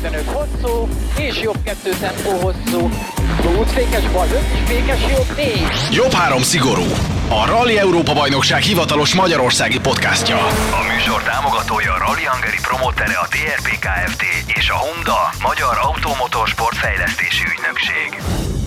255 hosszú, és jobb 2 tempó hosszú. Útfékes bal 5, fékes jobb 4. Jobb három szigorú. A Rally Európa Bajnokság hivatalos magyarországi podcastja. A műsor támogatója a Rally Hungary promotere a TRP Kft. és a Honda, Magyar Automotor Sportfejlesztési Ügynökség.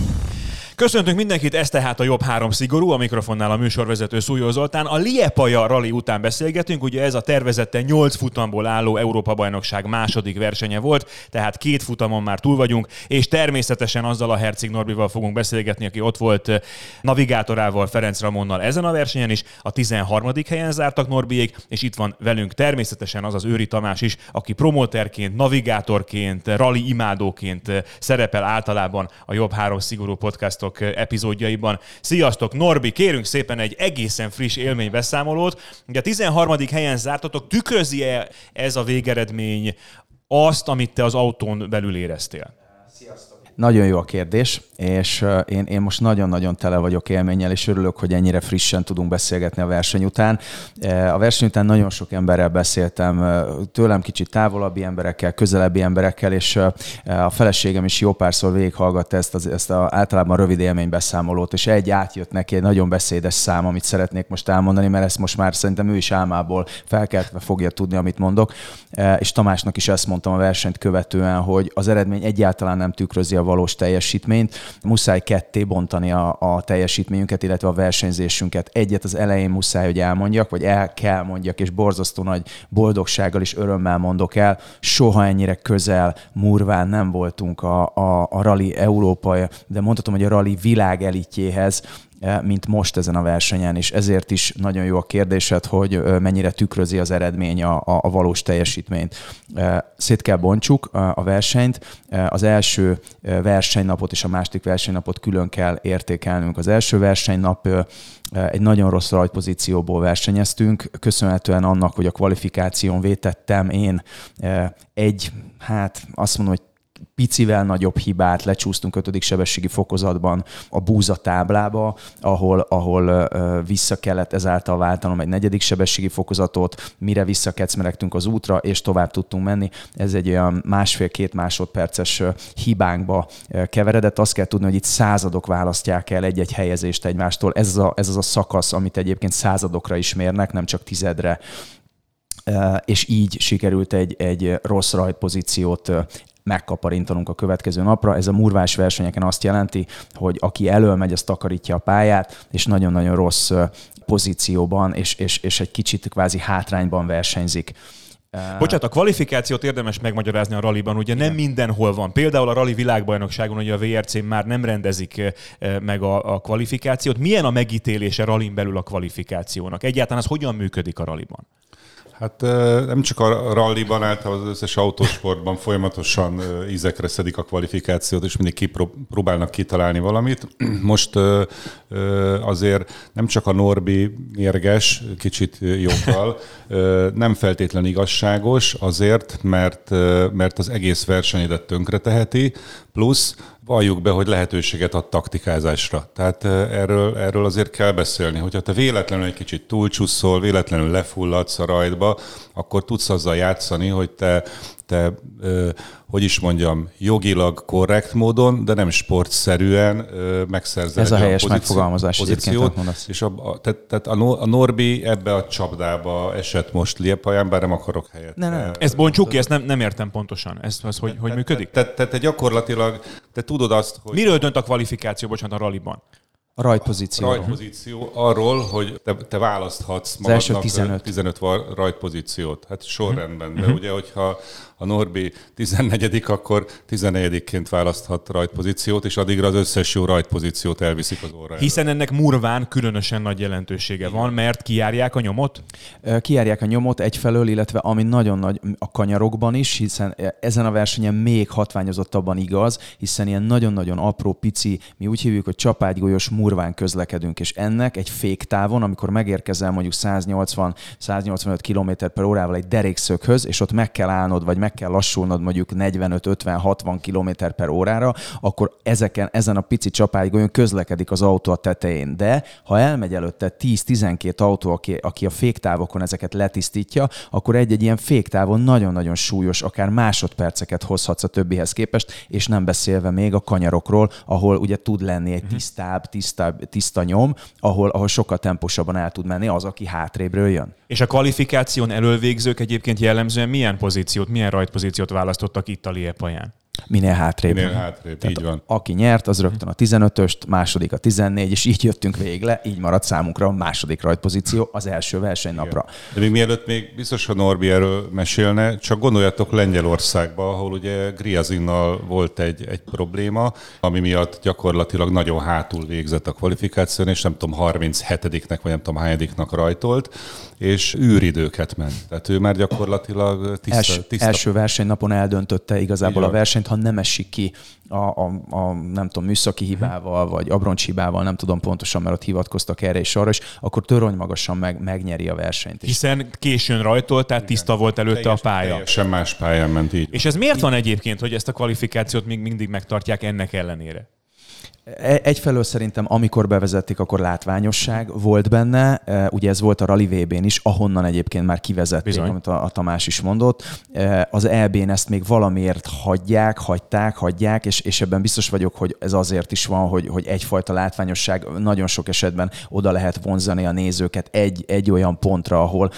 Köszöntünk mindenkit, ez tehát a jobb három szigorú, a mikrofonnál a műsorvezető Szújó Zoltán. A Liepaja rally után beszélgetünk, ugye ez a tervezette 8 futamból álló Európa-bajnokság második versenye volt, tehát két futamon már túl vagyunk, és természetesen azzal a Herceg Norbival fogunk beszélgetni, aki ott volt eh, navigátorával, Ferenc Ramonnal ezen a versenyen is. A 13. helyen zártak Norbiék, és itt van velünk természetesen az az Őri Tamás is, aki promóterként, navigátorként, rally imádóként eh, szerepel általában a jobb három szigorú podcast podcastok epizódjaiban. Sziasztok, Norbi, kérünk szépen egy egészen friss élménybeszámolót. Ugye a 13. helyen zártatok, tükrözi-e ez a végeredmény azt, amit te az autón belül éreztél? Nagyon jó a kérdés, és én, én most nagyon-nagyon tele vagyok élménnyel, és örülök, hogy ennyire frissen tudunk beszélgetni a verseny után. A verseny után nagyon sok emberrel beszéltem, tőlem kicsit távolabbi emberekkel, közelebbi emberekkel, és a feleségem is jó párszor végighallgatta ezt, az, ezt a általában rövid élménybeszámolót, és egy átjött neki egy nagyon beszédes szám, amit szeretnék most elmondani, mert ezt most már szerintem ő is álmából felkeltve fogja tudni, amit mondok. És Tamásnak is ezt mondtam a versenyt követően, hogy az eredmény egyáltalán nem tükrözi a valós teljesítményt. Muszáj ketté bontani a, a teljesítményünket, illetve a versenyzésünket. Egyet az elején muszáj, hogy elmondjak, vagy el kell mondjak, és borzasztó nagy boldogsággal és örömmel mondok el. Soha ennyire közel, murván nem voltunk a, a, a rally Európai, de mondhatom, hogy a rally világ elitjéhez, mint most ezen a versenyen, és ezért is nagyon jó a kérdésed, hogy mennyire tükrözi az eredmény a, a, valós teljesítményt. E, szét kell bontsuk a versenyt, e, az első versenynapot és a második versenynapot külön kell értékelnünk. Az első versenynap egy nagyon rossz rajtpozícióból versenyeztünk, köszönhetően annak, hogy a kvalifikáción vétettem én egy, hát azt mondom, hogy picivel nagyobb hibát, lecsúsztunk ötödik sebességi fokozatban a búza táblába, ahol, ahol vissza kellett ezáltal váltanom egy negyedik sebességi fokozatot, mire visszakecmeregtünk az útra, és tovább tudtunk menni. Ez egy olyan másfél-két másodperces hibánkba keveredett. Azt kell tudni, hogy itt századok választják el egy-egy helyezést egymástól. Ez az a, ez az a szakasz, amit egyébként századokra is mérnek, nem csak tizedre és így sikerült egy, egy rossz rajtpozíciót megkaparintanunk a következő napra. Ez a murvás versenyeken azt jelenti, hogy aki elől megy, az takarítja a pályát, és nagyon-nagyon rossz pozícióban, és, és, és egy kicsit kvázi hátrányban versenyzik. Bocsánat, a kvalifikációt érdemes megmagyarázni a ralliban, ugye Igen. nem mindenhol van. Például a rally világbajnokságon, ugye a VRC már nem rendezik meg a, a kvalifikációt. Milyen a megítélése rallin belül a kvalifikációnak? Egyáltalán az hogyan működik a ralliban? Hát nem csak a ralliban, általában az összes autósportban folyamatosan ízekre szedik a kvalifikációt, és mindig kipróbálnak kitalálni valamit. Most azért nem csak a Norbi mérges, kicsit joggal, nem feltétlen igazságos, azért, mert, mert az egész versenyedet tönkre teheti, plusz valljuk be, hogy lehetőséget ad taktikázásra. Tehát erről, erről azért kell beszélni, hogyha te véletlenül egy kicsit túlcsusszol, véletlenül lefulladsz a rajtba, akkor tudsz azzal játszani, hogy te te, hogy is mondjam, jogilag korrekt módon, de nem sportszerűen megszerzel Ez a helyes pozíció, megfogalmazás pozíciót, és a, a, tehát, tehát a Norbi ebbe a csapdába esett most Liepaján, bár nem akarok helyet. Ne, ne. Ezt bontsuk ki, ezt nem, nem értem pontosan. Ez, az, hogy, hogy működik? Tehát te, te, te gyakorlatilag, te tudod azt, hogy... Miről dönt a kvalifikáció, bocsánat, a ralliban? A rajtpozíció. A rajtpozíció arról, hogy te, te választhatsz magadnak 15. 15 rajtpozíciót. Hát sorrendben, de uh-huh. ugye, hogyha a Norbi 14 akkor 14-ként választhat rajtpozíciót, és addigra az összes jó rajtpozíciót elviszik az óra. Hiszen ennek murván különösen nagy jelentősége van, mert kiárják a nyomot? Kiárják a nyomot egyfelől, illetve ami nagyon nagy a kanyarokban is, hiszen ezen a versenyen még hatványozottabban igaz, hiszen ilyen nagyon-nagyon apró, pici, mi úgy hívjuk, hogy csapágygolyos murván közlekedünk, és ennek egy féktávon, amikor megérkezel mondjuk 180-185 km per órával egy derékszöghöz, és ott meg kell állnod, vagy meg kell lassulnod mondjuk 45-50-60 km per órára, akkor ezeken, ezen a pici csapálygon közlekedik az autó a tetején. De ha elmegy előtte 10-12 autó, aki, aki a féktávokon ezeket letisztítja, akkor egy-egy ilyen féktávon nagyon-nagyon súlyos, akár másodperceket hozhatsz a többihez képest, és nem beszélve még a kanyarokról, ahol ugye tud lenni egy mhm. tisztább, tisztább, tiszta nyom, ahol, ahol sokkal temposabban el tud menni az, aki hátrébről jön. És a kvalifikáción elővégzők egyébként jellemzően milyen pozíciót, milyen rajtpozíciót választottak itt a Liepaján? Minél hátrébb. Minél hátrébb, Tehát így van. Aki nyert, az rögtön a 15-öst, második a 14, és így jöttünk végig le, így maradt számunkra a második rajtpozíció az első versenynapra. De még mielőtt még biztos, a Norbi erről mesélne, csak gondoljatok Lengyelországba, ahol ugye Griazinnal volt egy, egy probléma, ami miatt gyakorlatilag nagyon hátul végzett a kvalifikáción, és nem tudom, 37-nek vagy nem tudom hányadiknak rajtolt, és űridőket ment. Tehát ő már gyakorlatilag tiszta... Tiszta... Első versenynapon eldöntötte igazából a versenyt, ha nem esik ki a, a, a nem tudom, műszaki hibával, vagy abroncs hibával, nem tudom pontosan, mert ott hivatkoztak erre és arra, és akkor törony magasan meg, megnyeri a versenyt. Hiszen későn rajtolt, tehát Igen. tiszta volt előtte Teljes, a pálya. Sem más pályán ment így. És ez miért van egyébként, hogy ezt a kvalifikációt még mindig megtartják ennek ellenére? E, egyfelől szerintem, amikor bevezették, akkor látványosság volt benne. E, ugye ez volt a Rally VB-n is, ahonnan egyébként már kivezették, Bizony. amit a, a Tamás is mondott. E, az EB-n ezt még valamiért hagyják, hagyták, hagyják, és, és ebben biztos vagyok, hogy ez azért is van, hogy, hogy egyfajta látványosság nagyon sok esetben oda lehet vonzani a nézőket egy, egy olyan pontra, ahol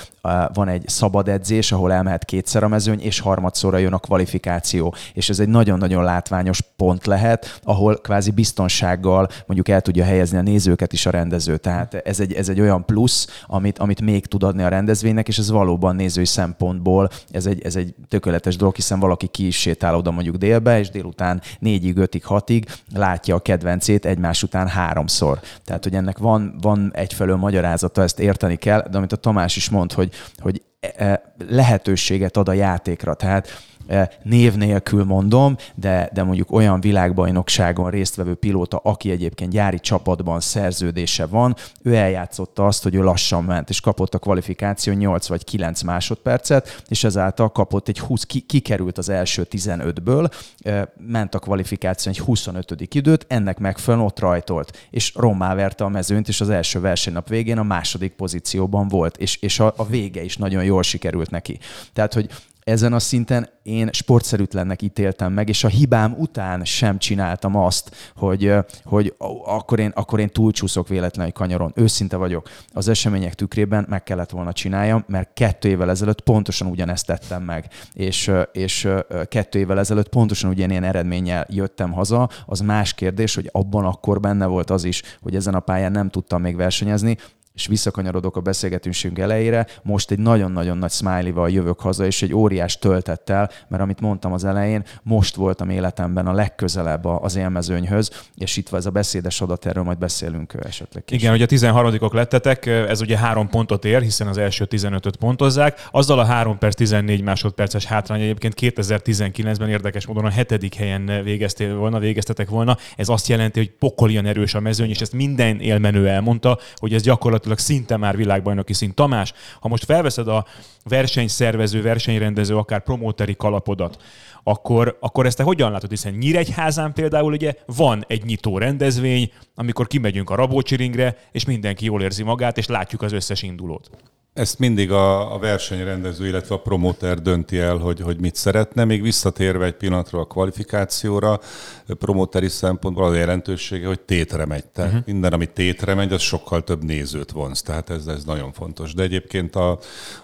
van egy szabad edzés, ahol elmehet kétszer a mezőny, és harmadszorra jön a kvalifikáció. És ez egy nagyon-nagyon látványos pont lehet, ahol kvázi biztonság biztonsággal mondjuk el tudja helyezni a nézőket is a rendező. Tehát ez egy, ez egy olyan plusz, amit, amit még tud adni a rendezvénynek, és ez valóban nézői szempontból ez egy, ez egy tökéletes dolog, hiszen valaki ki is sétál oda mondjuk délbe, és délután négyig, ötig, hatig látja a kedvencét egymás után háromszor. Tehát, hogy ennek van, van egyfelől magyarázata, ezt érteni kell, de amit a Tamás is mond, hogy, hogy e, e, lehetőséget ad a játékra. Tehát Eh, név nélkül mondom, de, de mondjuk olyan világbajnokságon résztvevő pilóta, aki egyébként gyári csapatban szerződése van, ő eljátszotta azt, hogy ő lassan ment, és kapott a kvalifikáció 8 vagy 9 másodpercet, és ezáltal kapott egy 20, ki, kikerült az első 15-ből, eh, ment a kvalifikáció egy 25. időt, ennek megfelelően ott rajtolt, és rommá verte a mezőnyt, és az első versenynap végén a második pozícióban volt, és, és a, a vége is nagyon jól sikerült neki. Tehát, hogy ezen a szinten én sportszerűtlennek ítéltem meg, és a hibám után sem csináltam azt, hogy, hogy akkor, én, akkor én túlcsúszok véletlenül kanyaron. Őszinte vagyok. Az események tükrében meg kellett volna csináljam, mert kettő évvel ezelőtt pontosan ugyanezt tettem meg. És, és kettő évvel ezelőtt pontosan ugyanilyen eredménnyel jöttem haza. Az más kérdés, hogy abban akkor benne volt az is, hogy ezen a pályán nem tudtam még versenyezni, és visszakanyarodok a beszélgetésünk elejére, most egy nagyon-nagyon nagy smiley-val jövök haza, és egy óriás töltettel, mert amit mondtam az elején, most voltam életemben a legközelebb az élmezőnyhöz, és itt van ez a beszédes adat, erről majd beszélünk esetleg. Később. Igen, hogy a 13 lettetek, ez ugye három pontot ér, hiszen az első 15-öt pontozzák. Azzal a 3 perc 14 másodperces hátrány egyébként 2019-ben érdekes módon a hetedik helyen végeztél volna, végeztetek volna. Ez azt jelenti, hogy pokolian erős a mezőny, és ezt minden élmenő elmondta, hogy ez gyakorlatilag gyakorlatilag szinte már világbajnoki szint. Tamás, ha most felveszed a versenyszervező, versenyrendező, akár promóteri kalapodat, akkor, akkor ezt te hogyan látod? Hiszen Nyíregyházán például ugye van egy nyitó rendezvény, amikor kimegyünk a Rabócsiringre, és mindenki jól érzi magát, és látjuk az összes indulót. Ezt mindig a, a versenyrendező, illetve a promóter dönti el, hogy, hogy mit szeretne. Még visszatérve egy pillanatra a kvalifikációra, promóteri szempontból az a jelentősége, hogy tétre megy. Tehát uh-huh. minden, ami tétre megy, az sokkal több nézőt vonz. Tehát ez, ez nagyon fontos. De egyébként a,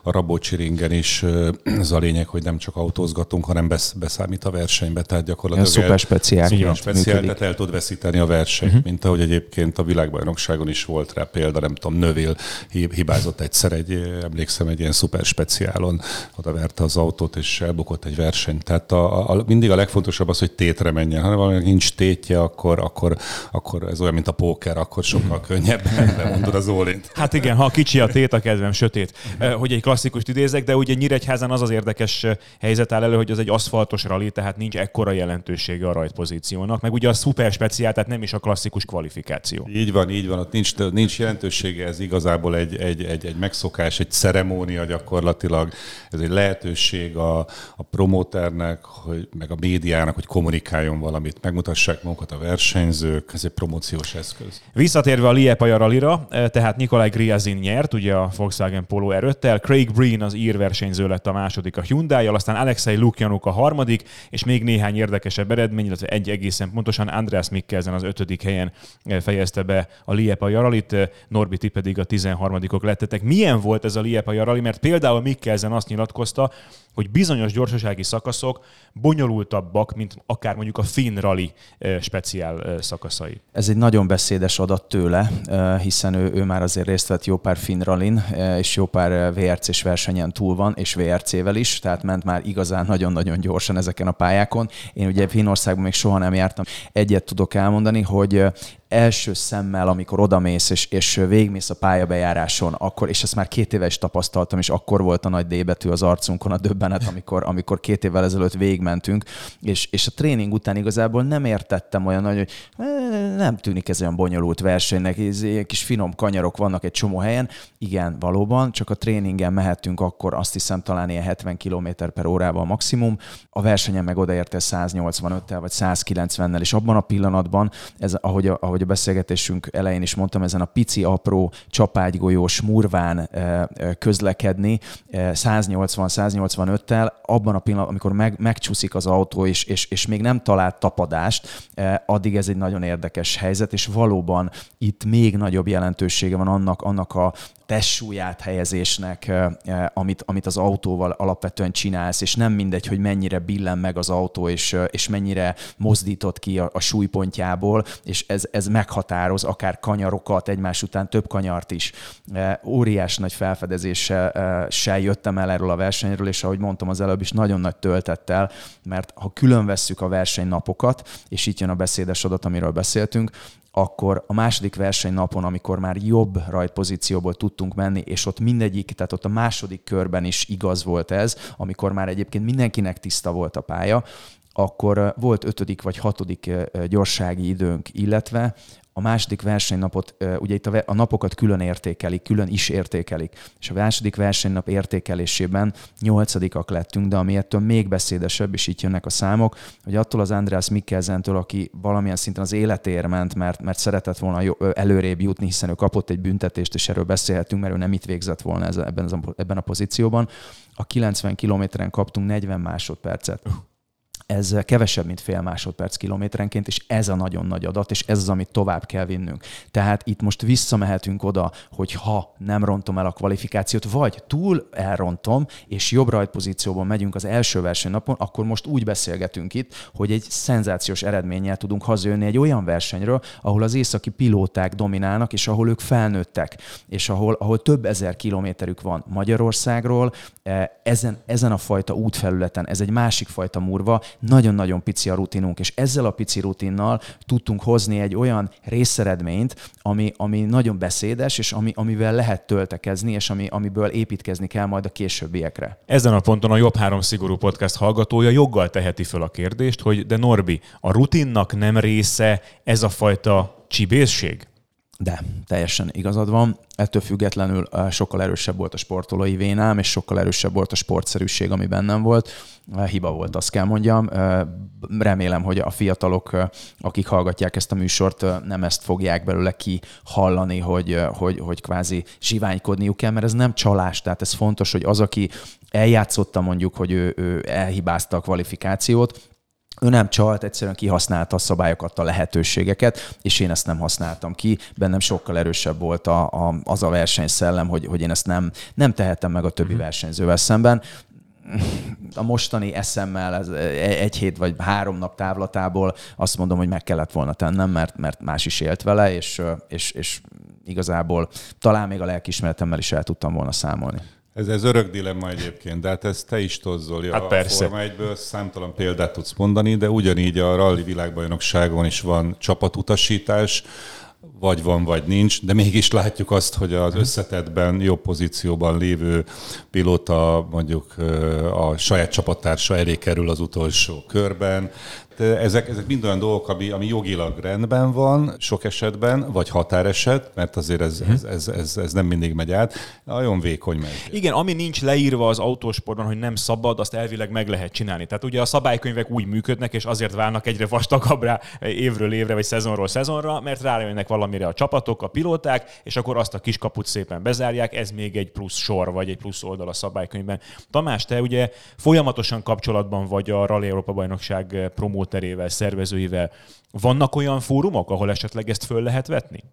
a Rabocsi ringen is ez a lényeg, hogy nem csak autózgatunk, hanem besz, beszámít a versenybe. Tehát gyakorlatilag... Ez szuper speciál. Szuper speciál, tehát el tud veszíteni a versenyt, uh-huh. mint ahogy egyébként a világbajnokságon is volt rá példa, nem tudom, Növil hibázott egyszer egy emlékszem, egy ilyen szuper speciálon oda verte az autót, és elbukott egy versenyt. Tehát a, a, mindig a legfontosabb az, hogy tétre menjen. Ha valami nincs tétje, akkor, akkor, akkor ez olyan, mint a póker, akkor sokkal könnyebben bemondod az ólint. Hát igen, ha kicsi a tét, a kedvem sötét. Hogy egy klasszikust idézek, de ugye Nyíregyházan az az érdekes helyzet áll elő, hogy az egy aszfaltos rali, tehát nincs ekkora jelentősége a rajtpozíciónak, meg ugye a szuper speciál, tehát nem is a klasszikus kvalifikáció. Így van, így van, ott nincs, nincs jelentősége, ez igazából egy, egy, egy, egy megszokás, egy ceremónia gyakorlatilag, ez egy lehetőség a, a promóternek, hogy, meg a médiának, hogy kommunikáljon valamit, megmutassák magukat a versenyzők, ez egy promóciós eszköz. Visszatérve a Liepaja ralira, tehát Nikolaj Griazin nyert, ugye a Volkswagen Polo erőttel, Craig Breen az ír versenyző lett a második a hyundai aztán Alexei Lukjanuk a harmadik, és még néhány érdekesebb eredmény, illetve egy egészen pontosan Andreas Mikkelsen az ötödik helyen fejezte be a Liepaja Norbi pedig a 13-ok lettetek. Milyen volt ez a Liepaja rali? Mert például Mikkelsen azt nyilatkozta, hogy bizonyos gyorsasági szakaszok bonyolultabbak, mint akár mondjuk a Finn Rally speciál szakaszai. Ez egy nagyon beszédes adat tőle, hiszen ő, ő már azért részt vett jó pár Finn Rallin, és jó pár VRC-s versenyen túl van, és VRC-vel is, tehát ment már igazán nagyon-nagyon gyorsan ezeken a pályákon. Én ugye Finnországban még soha nem jártam. Egyet tudok elmondani, hogy első szemmel, amikor odamész és, és végmész a pályabejáráson, akkor, és ezt már két éve is tapasztaltam, és akkor volt a nagy D betű az arcunkon, a döbbenet, amikor, amikor két évvel ezelőtt végmentünk, és, és a tréning után igazából nem értettem olyan nagy, hogy nem tűnik ez olyan bonyolult versenynek, ez ilyen kis finom kanyarok vannak egy csomó helyen. Igen, valóban, csak a tréningen mehetünk akkor azt hiszem talán ilyen 70 km per órával maximum, a versenyen meg odaérte 185-tel vagy 190-nel, és abban a pillanatban, ez, ahogy, ahogy ahogy a beszélgetésünk elején is mondtam, ezen a pici, apró, csapágygolyós murván közlekedni 180-185-tel, abban a pillanatban, amikor meg, megcsúszik az autó, és, és, és még nem talált tapadást, addig ez egy nagyon érdekes helyzet, és valóban itt még nagyobb jelentősége van annak, annak a testsúlyát helyezésnek, amit, amit az autóval alapvetően csinálsz, és nem mindegy, hogy mennyire billen meg az autó, és, és mennyire mozdított ki a, a súlypontjából, és ez, ez meghatároz akár kanyarokat, egymás után több kanyart is. Óriás nagy felfedezéssel se jöttem el erről a versenyről, és ahogy mondtam az előbb is, nagyon nagy töltettel, mert ha külön vesszük a versenynapokat, és itt jön a beszédes adat, amiről beszéltünk, akkor a második versenynapon, amikor már jobb rajtpozícióból tudtunk menni, és ott mindegyik, tehát ott a második körben is igaz volt ez, amikor már egyébként mindenkinek tiszta volt a pálya, akkor volt ötödik vagy hatodik gyorsági időnk, illetve a második versenynapot, ugye itt a, napokat külön értékelik, külön is értékelik, és a második versenynap értékelésében nyolcadikak lettünk, de ami ettől még beszédesebb, és itt jönnek a számok, hogy attól az Andreas Mikkelsentől, aki valamilyen szinten az életéért ment, mert, mert szeretett volna előrébb jutni, hiszen ő kapott egy büntetést, és erről beszélhetünk, mert ő nem itt végzett volna ebben, ebben a pozícióban. A 90 kilométeren kaptunk 40 másodpercet ez kevesebb, mint fél másodperc kilométerenként, és ez a nagyon nagy adat, és ez az, amit tovább kell vinnünk. Tehát itt most visszamehetünk oda, hogy ha nem rontom el a kvalifikációt, vagy túl elrontom, és jobb rajtpozícióban megyünk az első versenynapon, akkor most úgy beszélgetünk itt, hogy egy szenzációs eredménnyel tudunk hazajönni egy olyan versenyről, ahol az északi pilóták dominálnak, és ahol ők felnőttek, és ahol, ahol több ezer kilométerük van Magyarországról, eh, ezen, ezen a fajta útfelületen, ez egy másik fajta murva, nagyon-nagyon pici a rutinunk, és ezzel a pici rutinnal tudtunk hozni egy olyan részeredményt, ami, ami nagyon beszédes, és ami, amivel lehet töltekezni, és ami, amiből építkezni kell majd a későbbiekre. Ezen a ponton a Jobb Három Szigorú Podcast hallgatója joggal teheti föl a kérdést, hogy de Norbi, a rutinnak nem része ez a fajta csibészség? De teljesen igazad van. Ettől függetlenül sokkal erősebb volt a sportolói vénám, és sokkal erősebb volt a sportszerűség, ami bennem volt. Hiba volt, azt kell mondjam. Remélem, hogy a fiatalok, akik hallgatják ezt a műsort, nem ezt fogják belőle ki hallani, hogy, hogy, hogy kvázi zsiványkodniuk kell, mert ez nem csalás. Tehát ez fontos, hogy az, aki eljátszotta mondjuk, hogy ő, ő elhibázta a kvalifikációt, ő nem csalt, egyszerűen kihasználta a szabályokat, a lehetőségeket, és én ezt nem használtam ki. Bennem sokkal erősebb volt a, a, az a versenyszellem, hogy, hogy én ezt nem, nem tehetem meg a többi mhm. versenyzővel szemben a mostani eszemmel ez egy hét vagy három nap távlatából azt mondom, hogy meg kellett volna tennem, mert, mert más is élt vele, és, és, és igazából talán még a lelkismeretemmel is el tudtam volna számolni. Ez, ez örök dilemma egyébként, de hát ezt te is tozzol. Hát a persze. Forma 1-ből számtalan példát tudsz mondani, de ugyanígy a rally világbajnokságon is van csapatutasítás, vagy van, vagy nincs, de mégis látjuk azt, hogy az összetettben jobb pozícióban lévő pilóta mondjuk a saját csapattársa elé kerül az utolsó körben. Ezek, ezek mind olyan dolgok, ami, ami jogilag rendben van sok esetben, vagy határeset, mert azért ez, ez, ez, ez, ez nem mindig megy át. Nagyon vékony megy. Igen, ami nincs leírva az autósportban, hogy nem szabad, azt elvileg meg lehet csinálni. Tehát ugye a szabálykönyvek úgy működnek, és azért válnak egyre vastagabbra évről évre, vagy szezonról szezonra, mert rájönnek valamire a csapatok, a pilóták, és akkor azt a kis kaput szépen bezárják, ez még egy plusz sor, vagy egy plusz oldal a szabálykönyvben. Tamás, te ugye folyamatosan kapcsolatban vagy a Rally Európa Bajnokság promóterével, szervezőivel. Vannak olyan fórumok, ahol esetleg ezt föl lehet vetni?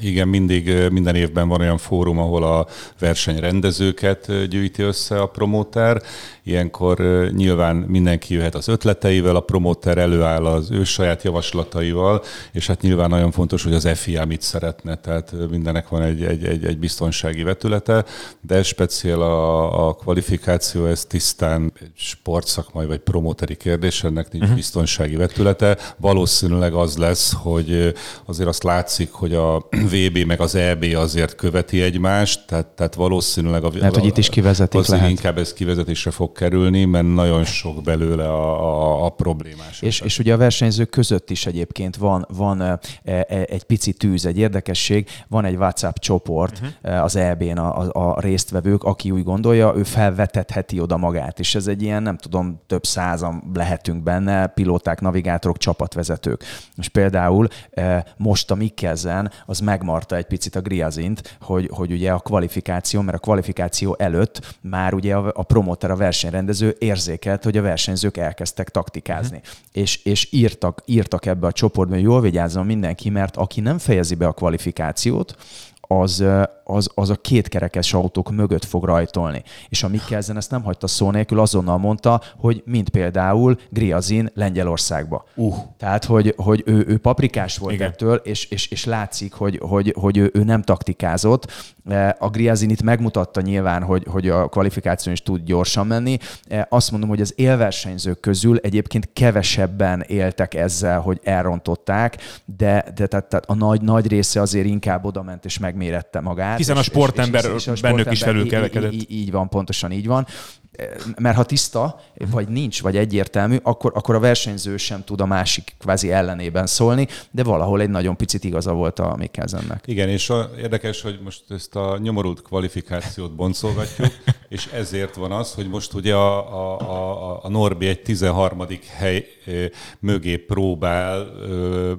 Igen, mindig, minden évben van olyan fórum, ahol a versenyrendezőket gyűjti össze a promóter. Ilyenkor nyilván mindenki jöhet az ötleteivel, a promóter előáll az ő saját javaslataival, és hát nyilván nagyon fontos, hogy az FIA mit szeretne, tehát mindenek van egy, egy, egy, egy biztonsági vetülete, de speciál a, a kvalifikáció, ez tisztán egy sportszakmai vagy promóteri kérdés, ennek nincs uh-huh. biztonsági vetülete. Valószínűleg az lesz, hogy azért azt látszik, hogy a VB meg az EB azért követi egymást, tehát, tehát valószínűleg a, Mert hogy itt is kivezetik lehet. inkább ez kivezetésre fog kerülni, mert nagyon sok belőle a, a, a problémás. És, és ugye a versenyzők között is egyébként van, van e, e, egy pici tűz, egy érdekesség, van egy WhatsApp csoport uh-huh. az EB-n a, a, a résztvevők, aki úgy gondolja, ő felvetetheti oda magát, és ez egy ilyen, nem tudom, több százan lehetünk benne, pilóták, navigátorok, csapatvezetők. És például most a Mikkelzen az megmarta egy picit a Griazint, hogy, hogy ugye a kvalifikáció, mert a kvalifikáció előtt már ugye a, a promoter, a versenyrendező érzékelt, hogy a versenyzők elkezdtek taktikázni. Uh-huh. És, és írtak, írtak ebbe a csoportba, hogy jól vigyázzon mindenki, mert aki nem fejezi be a kvalifikációt, az, az, az a kétkerekes autók mögött fog rajtolni. És a Mikkelzen ezt nem hagyta szó nélkül, azonnal mondta, hogy mint például Griazin Lengyelországba. Uh. Tehát, hogy, hogy ő, ő paprikás volt Igen. ettől, és, és, és látszik, hogy, hogy, hogy ő, ő nem taktikázott. A Griazin itt megmutatta nyilván, hogy, hogy a kvalifikáción is tud gyorsan menni. Azt mondom, hogy az élversenyzők közül egyébként kevesebben éltek ezzel, hogy elrontották, de, de tehát, tehát a nagy, nagy része azért inkább oda ment és megmérette magát át. Hiszen a sportember és, és, és a bennük is felülkerekedett. Így, így, így van, pontosan így van mert ha tiszta, vagy nincs, vagy egyértelmű, akkor, akkor a versenyző sem tud a másik kvázi ellenében szólni, de valahol egy nagyon picit igaza volt a Mikkelzennek. Igen, és a, érdekes, hogy most ezt a nyomorult kvalifikációt boncolgatjuk, és ezért van az, hogy most ugye a, a, a, a Norbi egy 13. hely mögé próbál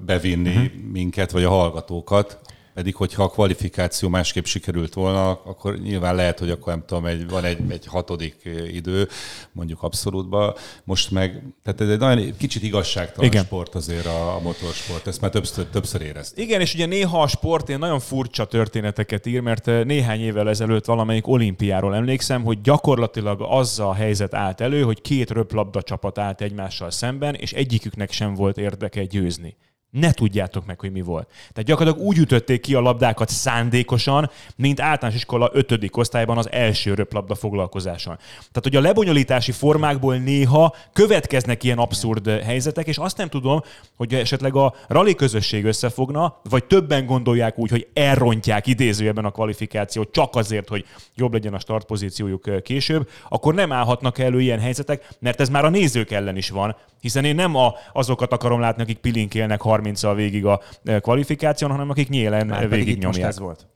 bevinni uh-huh. minket, vagy a hallgatókat, pedig, hogyha a kvalifikáció másképp sikerült volna, akkor nyilván lehet, hogy akkor nem tudom, egy, van egy, egy hatodik idő, mondjuk abszolútban. Most meg, tehát ez egy nagyon kicsit igazságtalan Igen. sport azért a, a motorsport, ezt már többször, többször éreztem. Igen, és ugye néha a sport ilyen nagyon furcsa történeteket ír, mert néhány évvel ezelőtt valamelyik olimpiáról emlékszem, hogy gyakorlatilag az a helyzet állt elő, hogy két röplabda csapat állt egymással szemben, és egyiküknek sem volt érdeke győzni ne tudjátok meg, hogy mi volt. Tehát gyakorlatilag úgy ütötték ki a labdákat szándékosan, mint általános iskola ötödik osztályban az első röplabda foglalkozáson. Tehát, hogy a lebonyolítási formákból néha következnek ilyen abszurd helyzetek, és azt nem tudom, hogy esetleg a rally közösség összefogna, vagy többen gondolják úgy, hogy elrontják idézőjeben a kvalifikációt csak azért, hogy jobb legyen a startpozíciójuk később, akkor nem állhatnak elő ilyen helyzetek, mert ez már a nézők ellen is van, hiszen én nem a, azokat akarom látni, akik pilinkélnek 30-al végig a e, kvalifikáción, hanem akik nyélen Már végig nyomják. ez volt.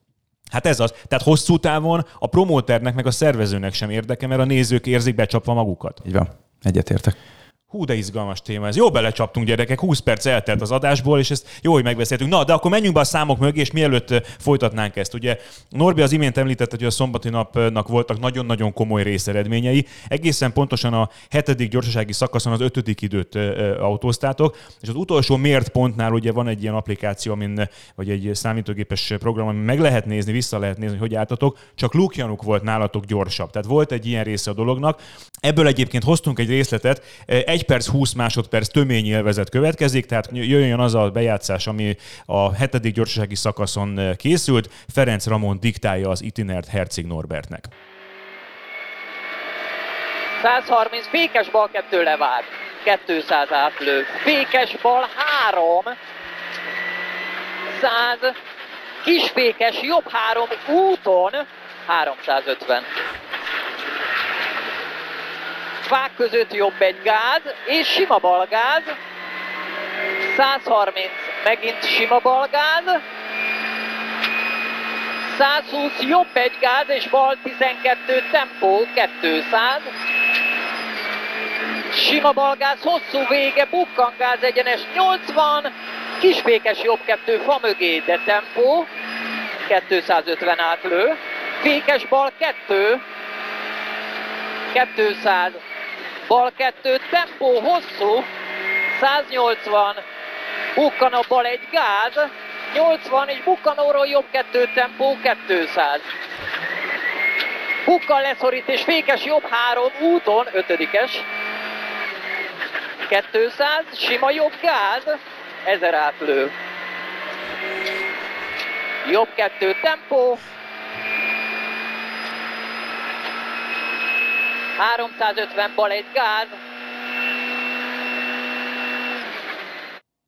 Hát ez az. Tehát hosszú távon a promóternek meg a szervezőnek sem érdeke, mert a nézők érzik becsapva magukat. Így van. Egyetértek. Hú, de izgalmas téma ez. Jó belecsaptunk, gyerekek, 20 perc eltelt az adásból, és ezt jó, hogy megbeszéltünk. Na, de akkor menjünk be a számok mögé, és mielőtt folytatnánk ezt. Ugye Norbi az imént említett, hogy a szombati napnak voltak nagyon-nagyon komoly részeredményei. Egészen pontosan a hetedik gyorsasági szakaszon az ötödik időt autóztátok, és az utolsó mért pontnál ugye van egy ilyen applikáció, amin, vagy egy számítógépes program, amin meg lehet nézni, vissza lehet nézni, hogy álltatok, csak Luke Januk volt nálatok gyorsabb. Tehát volt egy ilyen része a dolognak. Ebből egyébként hoztunk egy részletet, 1 perc 20 másodperc tömény élvezet következik, tehát jöjjön az a bejátszás, ami a hetedik gyorsasági szakaszon készült. Ferenc Ramon diktálja az itinert Herzig Norbertnek. 130, fékes bal 2 levág, 200 átlő, fékes bal 3, 100, kisfékes jobb 3 úton, 350 fák között jobb egy gáz, és sima balgáz. 130, megint sima balgáz. 120, jobb egy gáz, és bal 12, tempó 200. Sima balgáz, hosszú vége, bukkangáz egyenes 80. Kisfékes jobb 2, fa mögé, de tempó 250 átlő. Fékes bal 2, 200 bal 2, tempó hosszú, 180, bukkan egy gáz, 80 és bukkanóról jobb 2 tempó 200. Bukkan leszorít és fékes jobb 3 úton, 5-es. 200, sima jobb gáz, 1000 átlő. Jobb 2 tempó, 350 bal egy gáz.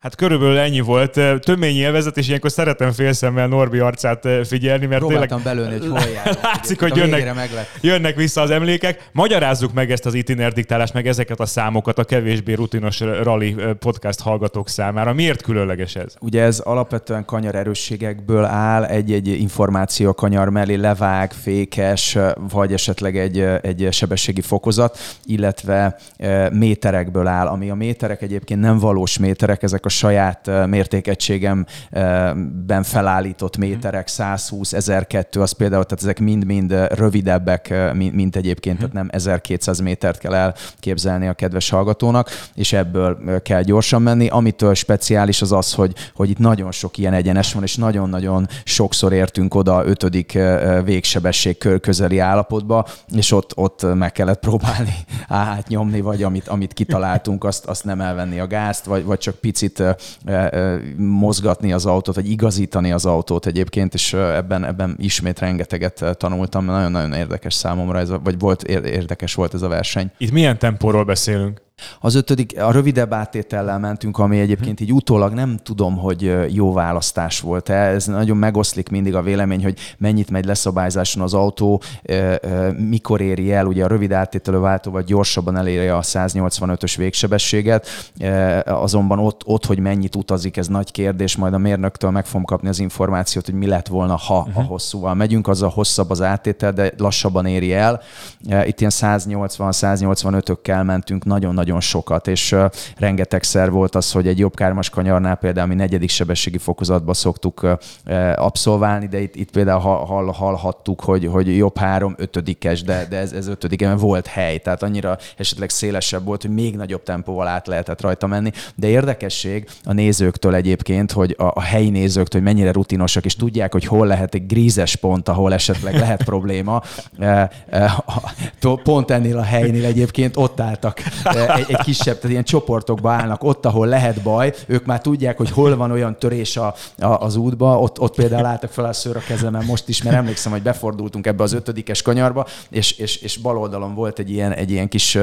Hát körülbelül ennyi volt. Tömény élvezet, és ilyenkor szeretem félszemmel Norbi arcát figyelni, mert Próbáltam tényleg... belőni, hogy hol jár. Látszik, hogy jönnek, jönnek vissza az emlékek. Magyarázzuk meg ezt az itiner diktálást, meg ezeket a számokat a kevésbé rutinos rally podcast hallgatók számára. Miért különleges ez? Ugye ez alapvetően kanyar erősségekből áll, egy-egy információ kanyar mellé levág, fékes, vagy esetleg egy, egy sebességi fokozat, illetve méterekből áll, ami a méterek egyébként nem valós méterek, ezek a saját mértékegységemben felállított méterek, 120, 1002, az például, tehát ezek mind-mind rövidebbek, mint egyébként, tehát nem 1200 métert kell elképzelni a kedves hallgatónak, és ebből kell gyorsan menni. Amitől speciális az az, hogy, hogy itt nagyon sok ilyen egyenes van, és nagyon-nagyon sokszor értünk oda a ötödik végsebesség kör közeli állapotba, és ott, ott meg kellett próbálni átnyomni, vagy amit, amit kitaláltunk, azt, azt nem elvenni a gázt, vagy, vagy csak picit mozgatni az autót, vagy igazítani az autót egyébként, és ebben, ebben ismét rengeteget tanultam, nagyon-nagyon érdekes számomra, ez a, vagy volt érdekes volt ez a verseny. Itt milyen tempóról beszélünk? Az ötödik, a rövidebb átétellel mentünk, ami egyébként így utólag nem tudom, hogy jó választás volt. -e. Ez nagyon megoszlik mindig a vélemény, hogy mennyit megy leszabályzáson az autó, mikor éri el, ugye a rövid átételő váltóval gyorsabban eléri a 185-ös végsebességet, azonban ott, ott, hogy mennyit utazik, ez nagy kérdés, majd a mérnöktől meg fogom kapni az információt, hogy mi lett volna, ha uh-huh. a mhm. hosszúval megyünk, az a hosszabb az átétel, de lassabban éri el. Itt ilyen 180-185-ökkel mentünk nagyon-nagyon nagyon sokat, és rengetegszer volt az, hogy egy jobb kármas kanyarnál például mi negyedik sebességi fokozatba szoktuk abszolválni, de itt, itt például hall, hallhattuk, hogy, hogy jobb három, ötödikes, de, de ez, ez ötödik, volt hely, tehát annyira esetleg szélesebb volt, hogy még nagyobb tempóval át lehetett rajta menni. De érdekesség a nézőktől egyébként, hogy a, a helyi nézőktől, hogy mennyire rutinosak, és tudják, hogy hol lehet egy grízes pont, ahol esetleg lehet probléma. Pont ennél a helynél egyébként ott álltak egy, egy kisebb, tehát ilyen csoportokba állnak, ott, ahol lehet baj, ők már tudják, hogy hol van olyan törés a, a, az útba, ott, ott például álltak fel a szőr a kezemen most is, mert emlékszem, hogy befordultunk ebbe az ötödikes kanyarba, és, és, és bal oldalon volt egy ilyen, egy ilyen kis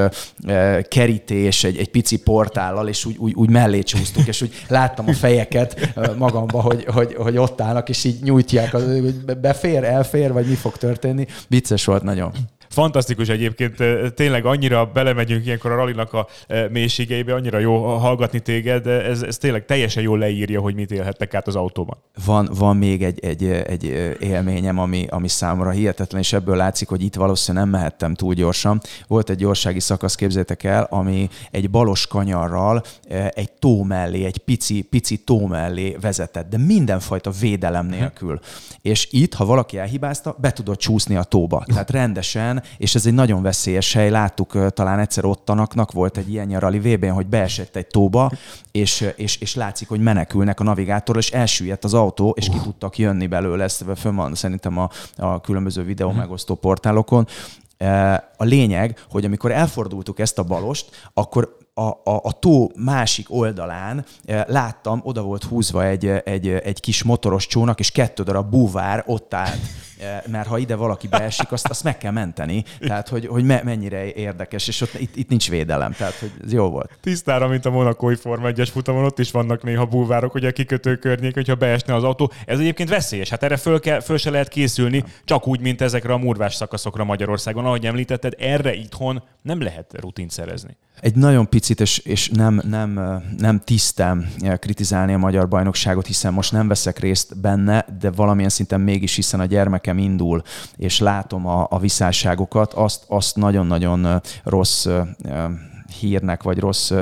kerítés, egy, egy pici portállal, és úgy, úgy, úgy mellé csúsztunk, és úgy láttam a fejeket magamba, hogy, hogy, hogy ott állnak, és így nyújtják, hogy befér, elfér, vagy mi fog történni. Vicces volt nagyon. Fantasztikus egyébként, tényleg annyira belemegyünk ilyenkor a ralinak a mélységeibe, annyira jó hallgatni téged, ez, ez tényleg teljesen jól leírja, hogy mit élhettek át az autóban. Van, van még egy, egy, egy élményem, ami, ami számomra hihetetlen, és ebből látszik, hogy itt valószínűleg nem mehettem túl gyorsan. Volt egy gyorsági szakasz, képzétek el, ami egy balos kanyarral egy tó mellé, egy pici, pici tó mellé vezetett, de mindenfajta védelem nélkül. És itt, ha valaki elhibázta, be tudott csúszni a tóba. Tehát rendesen és ez egy nagyon veszélyes hely. Láttuk talán egyszer ottanaknak, volt egy ilyen nyarali vb hogy beesett egy tóba, és, és, és látszik, hogy menekülnek a navigátorral, és elsüllyedt az autó, és ki tudtak jönni belőle. Ezt fönn van szerintem a, a különböző videó megosztó portálokon A lényeg, hogy amikor elfordultuk ezt a balost, akkor a, a, a tó másik oldalán láttam, oda volt húzva egy, egy, egy kis motoros csónak, és kettő darab búvár ott állt mert ha ide valaki beesik, azt, azt meg kell menteni. Tehát, hogy, hogy me, mennyire érdekes, és ott itt, itt nincs védelem, tehát, hogy ez jó volt. Tisztára, mint a Monakói Forma 1-es futamon, ott is vannak néha búvárok, hogy a kikötő környék, hogyha beesne az autó. Ez egyébként veszélyes, hát erre föl, kell, föl se lehet készülni, csak úgy, mint ezekre a murvás szakaszokra Magyarországon. Ahogy említetted, erre itthon nem lehet rutint szerezni egy nagyon picit, és, és nem, nem, nem tisztem kritizálni a magyar bajnokságot, hiszen most nem veszek részt benne, de valamilyen szinten mégis, hiszen a gyermekem indul, és látom a, a viszályságokat, azt, azt nagyon-nagyon rossz hírnek, vagy rossz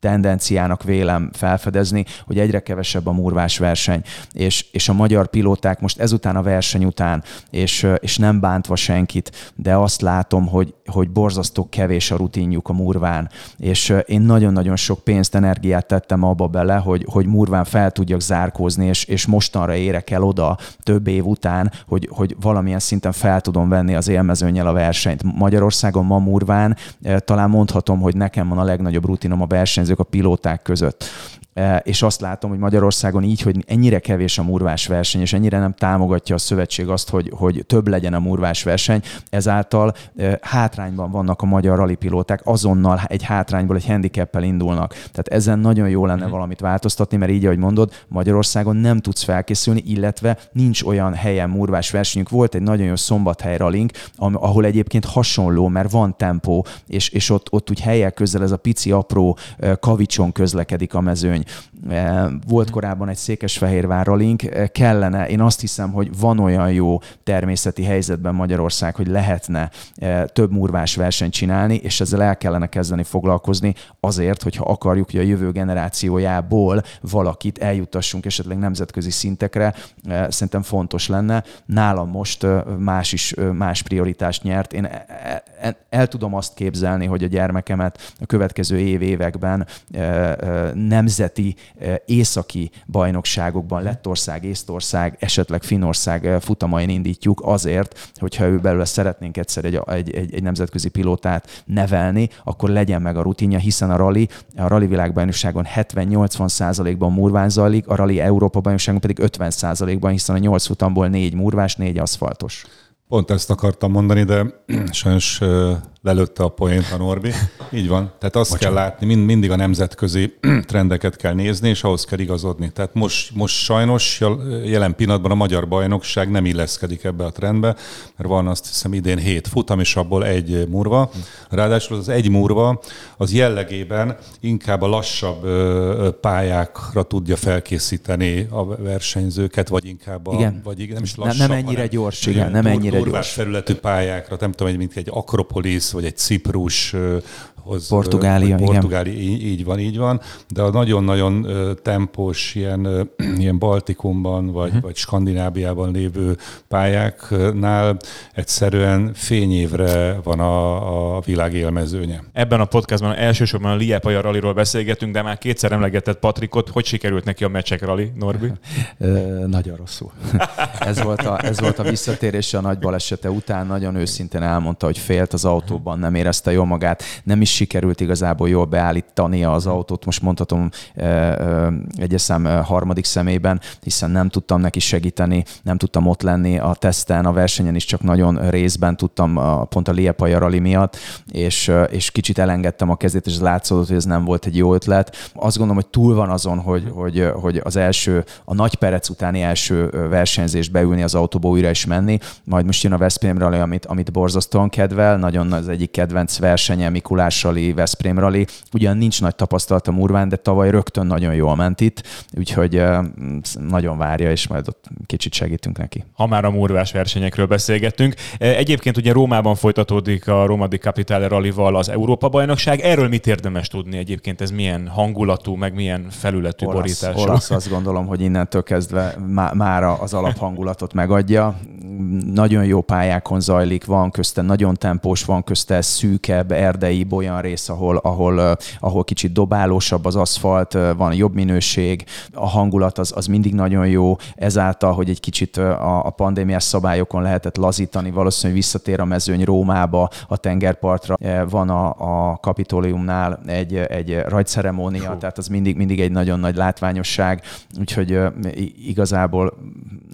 tendenciának vélem felfedezni, hogy egyre kevesebb a murvás verseny, és, és a magyar pilóták most ezután a verseny után, és, és nem bántva senkit, de azt látom, hogy, hogy borzasztó kevés a rutinjuk a murván, és én nagyon-nagyon sok pénzt, energiát tettem abba bele, hogy, hogy murván fel tudjak zárkózni, és, és mostanra érek el oda több év után, hogy, hogy valamilyen szinten fel tudom venni az élmezőnyel a versenyt. Magyarországon ma murván talán mondhatom, hogy nekem van a legnagyobb rutinom a verseny versenyzők, a pilóták között. E, és azt látom, hogy Magyarországon így, hogy ennyire kevés a murvás verseny, és ennyire nem támogatja a szövetség azt, hogy, hogy több legyen a murvás verseny, ezáltal e, hátrányban vannak a magyar ralipilóták, azonnal egy hátrányból, egy handicappel indulnak. Tehát ezen nagyon jó lenne mhm. valamit változtatni, mert így, ahogy mondod, Magyarországon nem tudsz felkészülni, illetve nincs olyan helyen murvás versenyünk. Volt egy nagyon jó szombathely ralink, ahol egyébként hasonló, mert van tempó, és, és ott, ott úgy helyek közel ez a pici, apró e, kavicson közlekedik a mezőny. Eh, volt korábban egy Székesfehérvár ralink, eh, kellene, én azt hiszem, hogy van olyan jó természeti helyzetben Magyarország, hogy lehetne eh, több murvás versenyt csinálni, és ezzel el kellene kezdeni foglalkozni azért, hogyha akarjuk, hogy a jövő generációjából valakit eljutassunk esetleg nemzetközi szintekre, szerintem fontos lenne. Nálam most más is más prioritást nyert. Én el, e, el tudom azt képzelni, hogy a gyermekemet a következő év években nemzeti keleti, eh, északi bajnokságokban, Lettország, Észtország, esetleg Finország eh, futamain indítjuk azért, hogyha ő belőle szeretnénk egyszer egy, egy, egy, egy nemzetközi pilótát nevelni, akkor legyen meg a rutinja, hiszen a rally, a rally világbajnokságon 70-80 százalékban murván zajlik, a rally Európa bajnokságon pedig 50 százalékban, hiszen a 8 futamból 4 murvás, 4 aszfaltos. Pont ezt akartam mondani, de sajnos lelőtte a poént a Norbi. Így van. Tehát azt Bocsánat. kell látni, mind, mindig a nemzetközi trendeket kell nézni, és ahhoz kell igazodni. Tehát most, most sajnos jelen pillanatban a magyar bajnokság nem illeszkedik ebbe a trendbe, mert van azt hiszem idén hét futam, és abból egy murva. Ráadásul az egy murva az jellegében inkább a lassabb pályákra tudja felkészíteni a versenyzőket, vagy inkább a, igen. vagy nem is lassabb, nem, nem ennyire gyors, igen, nem ennyire gyors. felületű pályákra, nem tudom, mint egy Akropolis, vagy egy Ciprus hoz, Portugália, Portugália igen. Így, így van, így van, de a nagyon-nagyon tempós ilyen, ilyen Baltikumban vagy, uh-huh. vagy Skandinábiában lévő pályáknál egyszerűen fényévre van a, a világ élmezőnye. Ebben a podcastban elsősorban a Liepaja ralliról beszélgetünk, de már kétszer emlegetett Patrikot. Hogy sikerült neki a mecsek rally, Norbi? nagyon rosszul. ez, volt a, ez volt a visszatérése a nagy balesete után. Nagyon őszintén elmondta, hogy félt az autóban, nem érezte jól magát, nem is sikerült igazából jól beállítania az autót, most mondhatom egyes szám harmadik szemében, hiszen nem tudtam neki segíteni, nem tudtam ott lenni a teszten, a versenyen is csak nagyon részben tudtam, pont a Liepaja rally miatt, és, és kicsit elengedtem a kezét, és látszódott, hogy ez nem volt egy jó ötlet. Azt gondolom, hogy túl van azon, hogy, hogy, hogy az első, a nagy perec utáni első versenyzést beülni az autóba újra is menni, majd most jön a Veszprém rally, amit, amit borzasztóan kedvel, nagyon az egyik kedvenc versenye Mikulás Rally, Veszprém Rally. Ugyan nincs nagy tapasztalata Murván, de tavaly rögtön nagyon jól ment itt, úgyhogy nagyon várja, és majd ott kicsit segítünk neki. Ha már a murvás versenyekről beszélgettünk. Egyébként ugye Rómában folytatódik a Roma di Capitale Rally-val az Európa-bajnokság. Erről mit érdemes tudni egyébként? Ez milyen hangulatú, meg milyen felületű olasz, borítású? Olasz azt gondolom, hogy innentől kezdve má, már az alaphangulatot megadja. Nagyon jó pályákon zajlik, van közte nagyon tempós, van közte szűkebb, erdei, bolyan olyan rész, ahol, ahol, ahol kicsit dobálósabb az aszfalt, van jobb minőség, a hangulat az, az mindig nagyon jó, ezáltal, hogy egy kicsit a, a pandémiás szabályokon lehetett lazítani, valószínűleg visszatér a mezőny Rómába, a tengerpartra, van a, a kapitóliumnál egy, egy rajtszeremónia, tehát az mindig, mindig egy nagyon nagy látványosság, úgyhogy igazából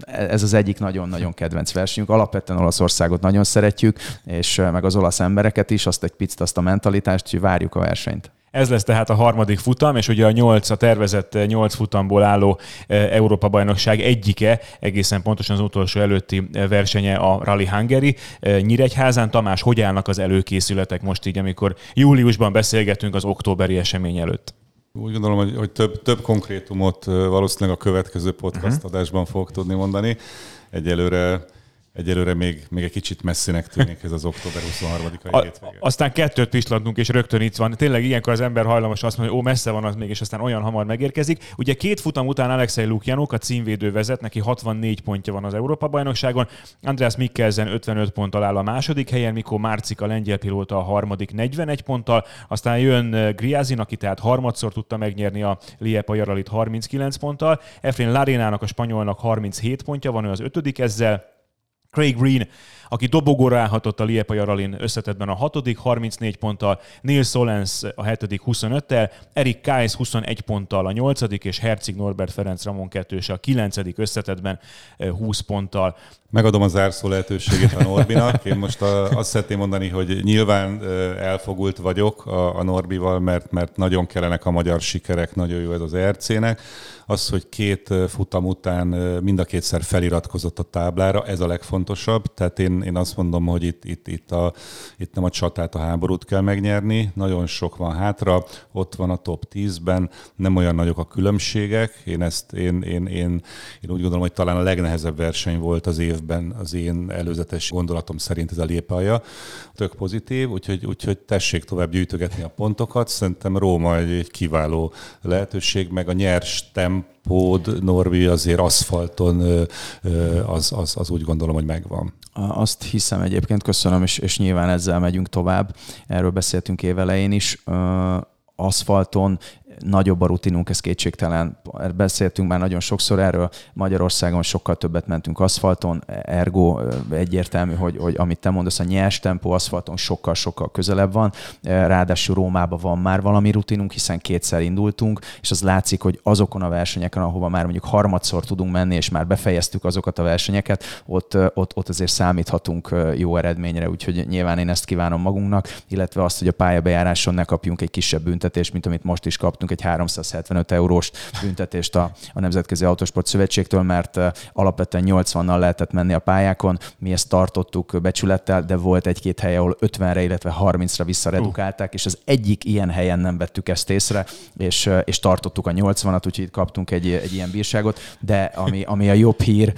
ez az egyik nagyon-nagyon kedvenc versenyünk. Alapvetően Olaszországot nagyon szeretjük, és meg az olasz embereket is, azt egy picit azt a mentalitást, hogy várjuk a versenyt. Ez lesz tehát a harmadik futam, és ugye a nyolc, a tervezett nyolc futamból álló Európa-bajnokság egyike, egészen pontosan az utolsó előtti versenye a Rally Hungary. Nyíregyházán, Tamás, hogy állnak az előkészületek most így, amikor júliusban beszélgetünk az októberi esemény előtt? Úgy gondolom, hogy, hogy több, több konkrétumot valószínűleg a következő podcast uh-huh. adásban fogok tudni mondani. Egyelőre Egyelőre még, még egy kicsit messzinek tűnik ez az október 23-ai hétvége. Aztán kettőt pislantunk, és rögtön itt van. Tényleg ilyenkor az ember hajlamos azt mondani, hogy ó, messze van az még, és aztán olyan hamar megérkezik. Ugye két futam után Alexei Lukjanok, a címvédő vezet, neki 64 pontja van az Európa-bajnokságon. András Mikkelsen 55 ponttal áll a második helyen, Mikó Márcik a lengyel pilóta a harmadik 41 ponttal. Aztán jön Griazin, aki tehát harmadszor tudta megnyerni a Liepa Jaralit 39 ponttal. Efrén Larénának, a spanyolnak 37 pontja van, ő az ötödik ezzel. Craig Green, aki dobogóra állhatott a Liepa Jaralin összetetben a hatodik 34 ponttal, Neil Solens a hetedik 25-tel, Erik Kais 21 ponttal a nyolcadik, és Herzig Norbert Ferenc Ramon kettős a kilencedik összetetben 20 ponttal. Megadom az zárszó lehetőségét a Norbinak. Én most a, azt szeretném mondani, hogy nyilván elfogult vagyok a, a Norbival, mert, mert nagyon kellenek a magyar sikerek, nagyon jó ez az ERC-nek. Az, hogy két futam után mind a kétszer feliratkozott a táblára, ez a legfontosabb. Tehát én, én azt mondom, hogy itt, itt, itt, a, itt nem a csatát, a háborút kell megnyerni. Nagyon sok van hátra, ott van a top 10-ben, nem olyan nagyok a különbségek. Én, ezt, én, én, én, én úgy gondolom, hogy talán a legnehezebb verseny volt az évben az én előzetes gondolatom szerint ez a lépalja. Tök pozitív, úgyhogy, úgyhogy tessék tovább gyűjtögetni a pontokat. Szerintem Róma egy, egy kiváló lehetőség, meg a nyers tem tempód, Norvi, azért aszfalton az, az, az úgy gondolom, hogy megvan. Azt hiszem egyébként, köszönöm, és, és nyilván ezzel megyünk tovább. Erről beszéltünk évelején is aszfalton nagyobb a rutinunk, ez kétségtelen. Beszéltünk már nagyon sokszor erről, Magyarországon sokkal többet mentünk aszfalton, ergo egyértelmű, hogy, hogy amit te mondasz, a nyers tempó aszfalton sokkal-sokkal közelebb van, ráadásul Rómában van már valami rutinunk, hiszen kétszer indultunk, és az látszik, hogy azokon a versenyeken, ahova már mondjuk harmadszor tudunk menni, és már befejeztük azokat a versenyeket, ott, ott, ott azért számíthatunk jó eredményre, úgyhogy nyilván én ezt kívánom magunknak, illetve azt, hogy a pályabejáráson ne kapjunk egy kisebb büntetést, mint amit most is kaptunk, egy 375 eurós büntetést a, a Nemzetközi Autosport Szövetségtől, mert alapvetően 80-nal lehetett menni a pályákon. Mi ezt tartottuk becsülettel, de volt egy-két hely, ahol 50-re, illetve 30-ra visszaredukálták, uh. és az egyik ilyen helyen nem vettük ezt észre, és, és tartottuk a 80-at, úgyhogy itt kaptunk egy, egy ilyen bírságot, de ami, ami a jobb hír,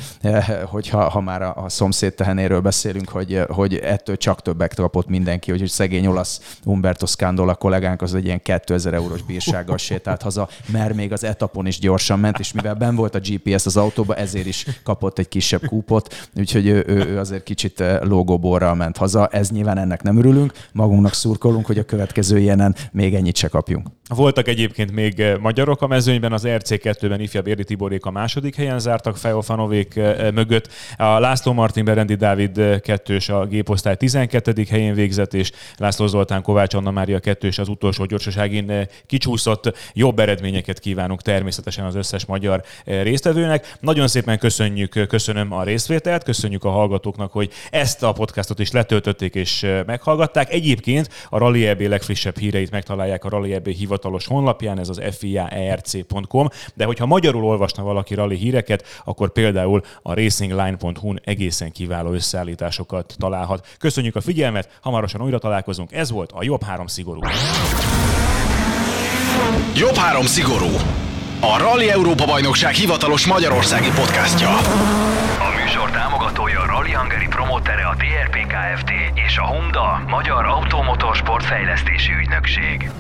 hogyha ha már a, a szomszéd tehenéről beszélünk, hogy, hogy ettől csak többek kapott mindenki, hogy szegény olasz Umberto Scandola kollégánk az egy ilyen 2000 eurós bírsággal sétált haza, mert még az etapon is gyorsan ment, és mivel ben volt a GPS az autóba, ezért is kapott egy kisebb kúpot, úgyhogy ő, ő, ő azért kicsit eh, lógóborral ment haza. Ez nyilván ennek nem örülünk, magunknak szurkolunk, hogy a következő ilyenen még ennyit se kapjunk. Voltak egyébként még eh, magyarok a mezőnyben, az RC2-ben ifjabb Érdi Tiborék a második helyen zártak Fejofanovék eh, mögött. A László Martin Berendi Dávid kettős a géposztály 12. helyén végzett, és László Zoltán Kovács Anna Mária kettős az utolsó gyorsaságén kicsúszott jobb eredményeket kívánunk természetesen az összes magyar eh, résztvevőnek. Nagyon szépen köszönjük, eh, köszönöm a részvételt, köszönjük a hallgatóknak, hogy ezt a podcastot is letöltötték és eh, meghallgatták. Egyébként a Rally EB legfrissebb híreit megtalálják a Rally EB hivatalos honlapján, ez az fiaerc.com, de hogyha magyarul olvasna valaki rally híreket, akkor például a racingline.hu-n egészen kiváló összeállításokat találhat. Köszönjük a figyelmet, hamarosan újra találkozunk. Ez volt a Jobb Három Szigorú. Jobb három szigorú. A Rally Európa Bajnokság hivatalos magyarországi podcastja. A műsor támogatója a Rally Hungary promotere a TRP Kft. és a Honda Magyar Automotorsport Fejlesztési Ügynökség.